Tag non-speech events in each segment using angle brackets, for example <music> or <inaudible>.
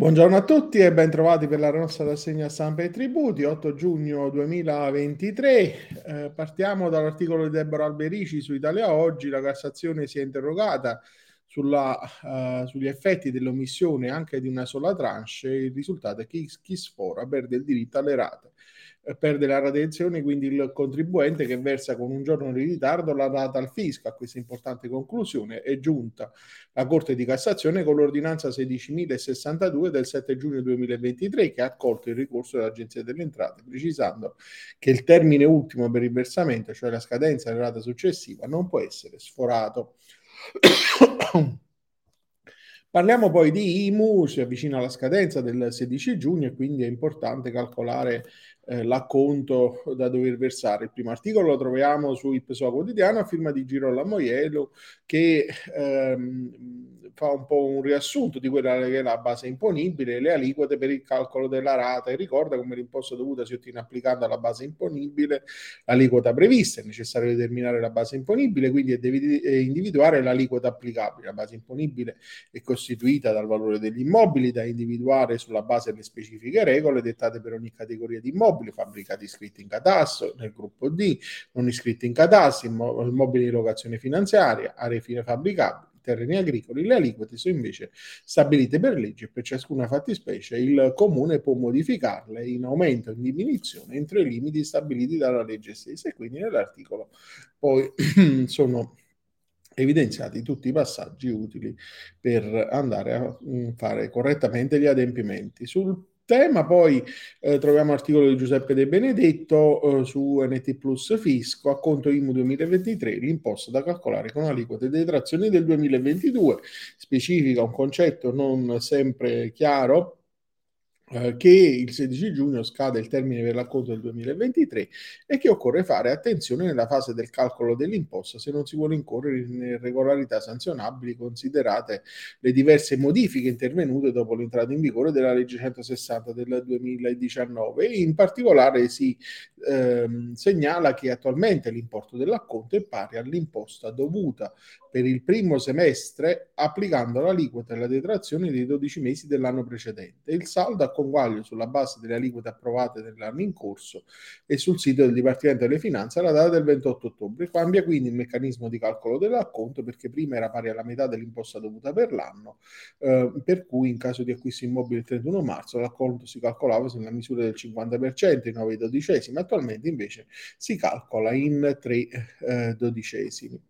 Buongiorno a tutti e ben trovati per la nostra rassegna stampa e tributi, 8 giugno 2023. Eh, partiamo dall'articolo di Deborah Alberici su Italia Oggi. La Cassazione si è interrogata sulla, uh, sugli effetti dell'omissione anche di una sola tranche. Il risultato è che chi, sfora perde il diritto alle rate perde la retenzione, quindi il contribuente che versa con un giorno di ritardo la data al fisco. A questa importante conclusione è giunta la Corte di Cassazione con l'ordinanza 16.062 del 7 giugno 2023 che ha accolto il ricorso dell'Agenzia delle Entrate, precisando che il termine ultimo per il versamento, cioè la scadenza della data successiva, non può essere sforato. Parliamo poi di IMU, si avvicina alla scadenza del 16 giugno e quindi è importante calcolare eh, l'acconto da dover versare. Il primo articolo lo troviamo su Il Pessoa Quotidiano a firma di Giro Lamoiello che ehm, fa un po' un riassunto di quella che è la base imponibile le aliquote per il calcolo della rata e ricorda come l'imposta dovuta si ottiene applicando alla base imponibile l'aliquota prevista. È necessario determinare la base imponibile, quindi devi individuare l'aliquota applicabile. La base imponibile è costituita dal valore degli immobili da individuare sulla base delle specifiche regole dettate per ogni categoria di immobili fabbricati iscritti in catasto nel gruppo D, non iscritti in catasto, immobili di locazione finanziaria, aree fine fabbricabili, terreni agricoli, le aliquote sono invece stabilite per legge e per ciascuna fattispecie. Il comune può modificarle in aumento o in diminuzione entro i limiti stabiliti dalla legge stessa. E quindi nell'articolo poi <clears throat> sono evidenziati tutti i passaggi utili per andare a mm, fare correttamente gli adempimenti. Sul tema. Poi eh, troviamo l'articolo di Giuseppe De Benedetto eh, su NT Plus Fisco, a conto IMU 2023, l'imposta da calcolare con aliquote detrazioni del 2022. Specifica un concetto non sempre chiaro eh, che il 16 giugno scade il termine per l'acconto del 2023 e che occorre fare attenzione nella fase del calcolo dell'imposta se non si vuole incorrere in irregolarità sanzionabili considerate le diverse modifiche intervenute dopo l'entrata in vigore della legge 160 del 2019 e in particolare si ehm, segnala che attualmente l'importo dell'acconto è pari all'imposta dovuta per il primo semestre applicando l'aliquota e la detrazione dei 12 mesi dell'anno precedente. Il saldo a conguaglio sulla base delle aliquote approvate nell'anno in corso e sul sito del Dipartimento delle Finanze alla data del 28 ottobre. Cambia quindi il meccanismo di calcolo dell'acconto perché prima era pari alla metà dell'imposta dovuta per l'anno, eh, per cui in caso di acquisto immobile il 31 marzo l'acconto si calcolava nella misura del 50% in 9 dodicesimi, attualmente invece si calcola in 3 eh, dodicesimi.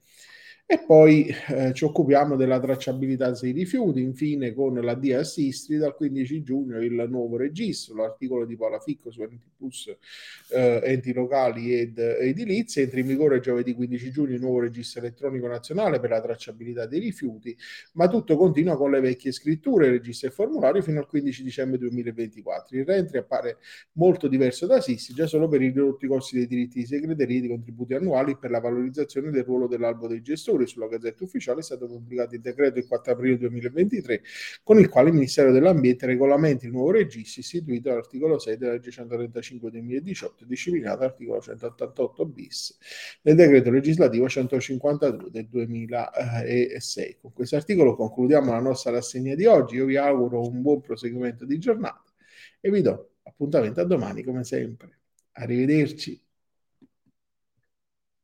E poi eh, ci occupiamo della tracciabilità dei rifiuti, infine con la DS History dal 15 giugno il nuovo registro, l'articolo di Paola Ficco su Enti Plus, eh, enti locali ed edilizi, entra in vigore giovedì 15 giugno il nuovo registro elettronico nazionale per la tracciabilità dei rifiuti, ma tutto continua con le vecchie scritture, registri e formulari fino al 15 dicembre 2024. Il reentry appare molto diverso da SISI già solo per i ridotti costi dei diritti di segreteria e di contributi annuali per la valorizzazione del ruolo dell'albo dei gestori settori sulla Gazzetta Ufficiale è stato pubblicato il decreto il 4 aprile 2023 con il quale il Ministero dell'Ambiente regolamenta il nuovo registro istituito all'articolo 6 della legge 135 2018 disciplinato all'articolo 188 bis del decreto legislativo 152 del 2006. Con questo articolo concludiamo la nostra rassegna di oggi. Io vi auguro un buon proseguimento di giornata e vi do appuntamento a domani come sempre. Arrivederci.